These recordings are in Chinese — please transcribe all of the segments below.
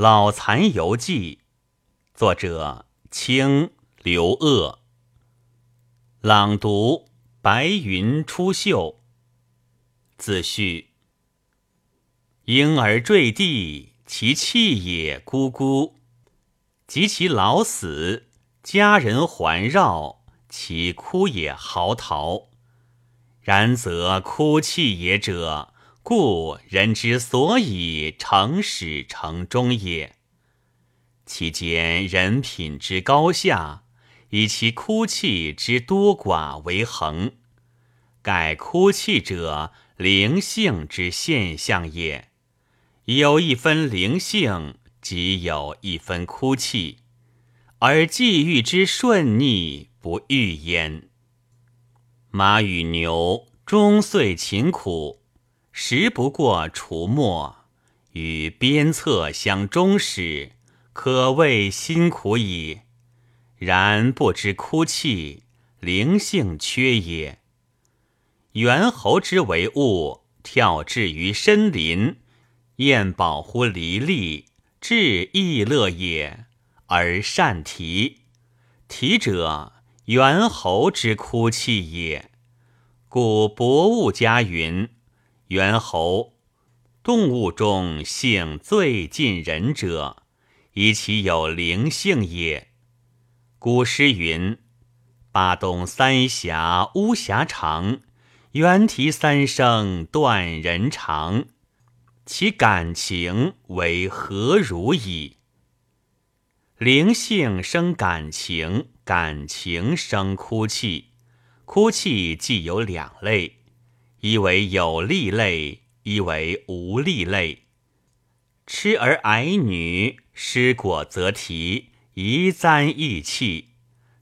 老残游记》，作者清刘鄂。朗读：白云出岫。自序：婴儿坠地，其泣也咕咕；及其老死，家人环绕，其哭也嚎啕。然则哭泣也者，故人之所以成始成终也。其间人品之高下，以其哭泣之多寡为衡，盖哭泣者灵性之现象也。有一分灵性，即有一分哭泣，而际遇之顺逆不遇焉。马与牛终岁勤苦，食不过锄墨，与鞭策相终始，可谓辛苦矣。然不知哭泣，灵性缺也。猿猴之为物，跳至于深林，燕保乎离利，至亦乐也，而善啼。啼者。猿猴之哭泣也，故博物家云：猿猴，动物中性最近人者，以其有灵性也。古诗云：巴东三峡巫峡长，猿啼三声断人肠。其感情为何如矣？灵性生感情。感情生哭泣，哭泣既有两类，一为有利类，一为无利类。痴儿矮女失果则啼，宜簪易泣，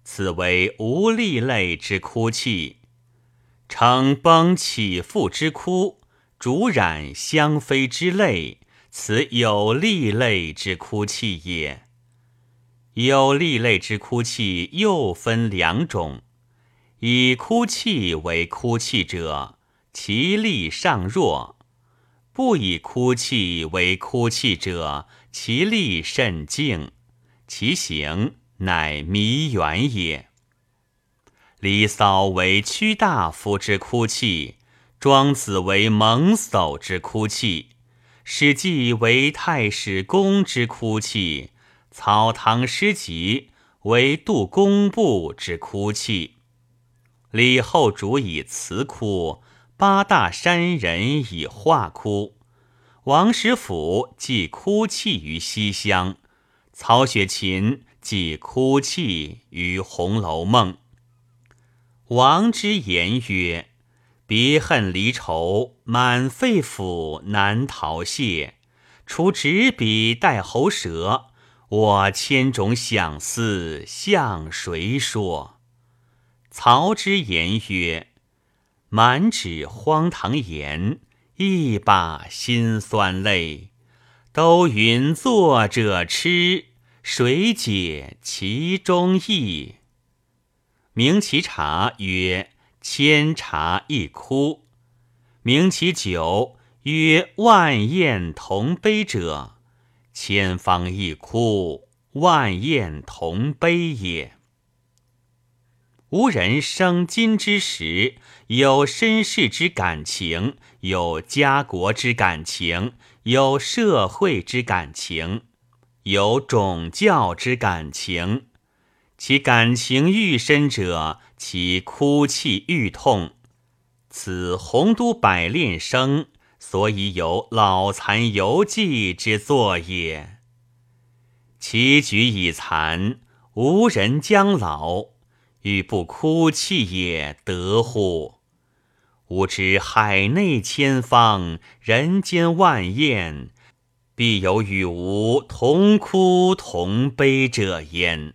此为无利类之哭泣。称崩起复之哭，烛染香妃之泪，此有利类之哭泣也。有利类之哭泣又分两种：以哭泣为哭泣者，其力尚弱；不以哭泣为哭泣者，其力甚静，其形乃弥远也。离骚为屈大夫之哭泣，庄子为蒙叟之哭泣，史记为太史公之哭泣。草堂诗集为杜工部之哭泣，李后主以词哭，八大山人以画哭，王实甫即哭泣于西厢，曹雪芹即哭泣于《红楼梦》。王之言曰：“别恨离愁，满肺腑难逃泄，除执笔带喉舌。”我千种想思向谁说？曹之言曰：“满纸荒唐言，一把辛酸泪。都云作者痴，谁解其中意？”名其茶曰：“千茶一哭。”名其酒曰：“万宴同杯者。”千方一哭，万宴同悲也。无人生今之时，有身世之感情，有家国之感情，有社会之感情，有种教之感情。其感情愈深者，其哭泣愈痛。此洪都百炼生。所以有老残游记之作也。其举已残，无人将老，欲不哭泣也得乎？吾知海内千方，人间万宴，必有与吾同哭同悲者焉。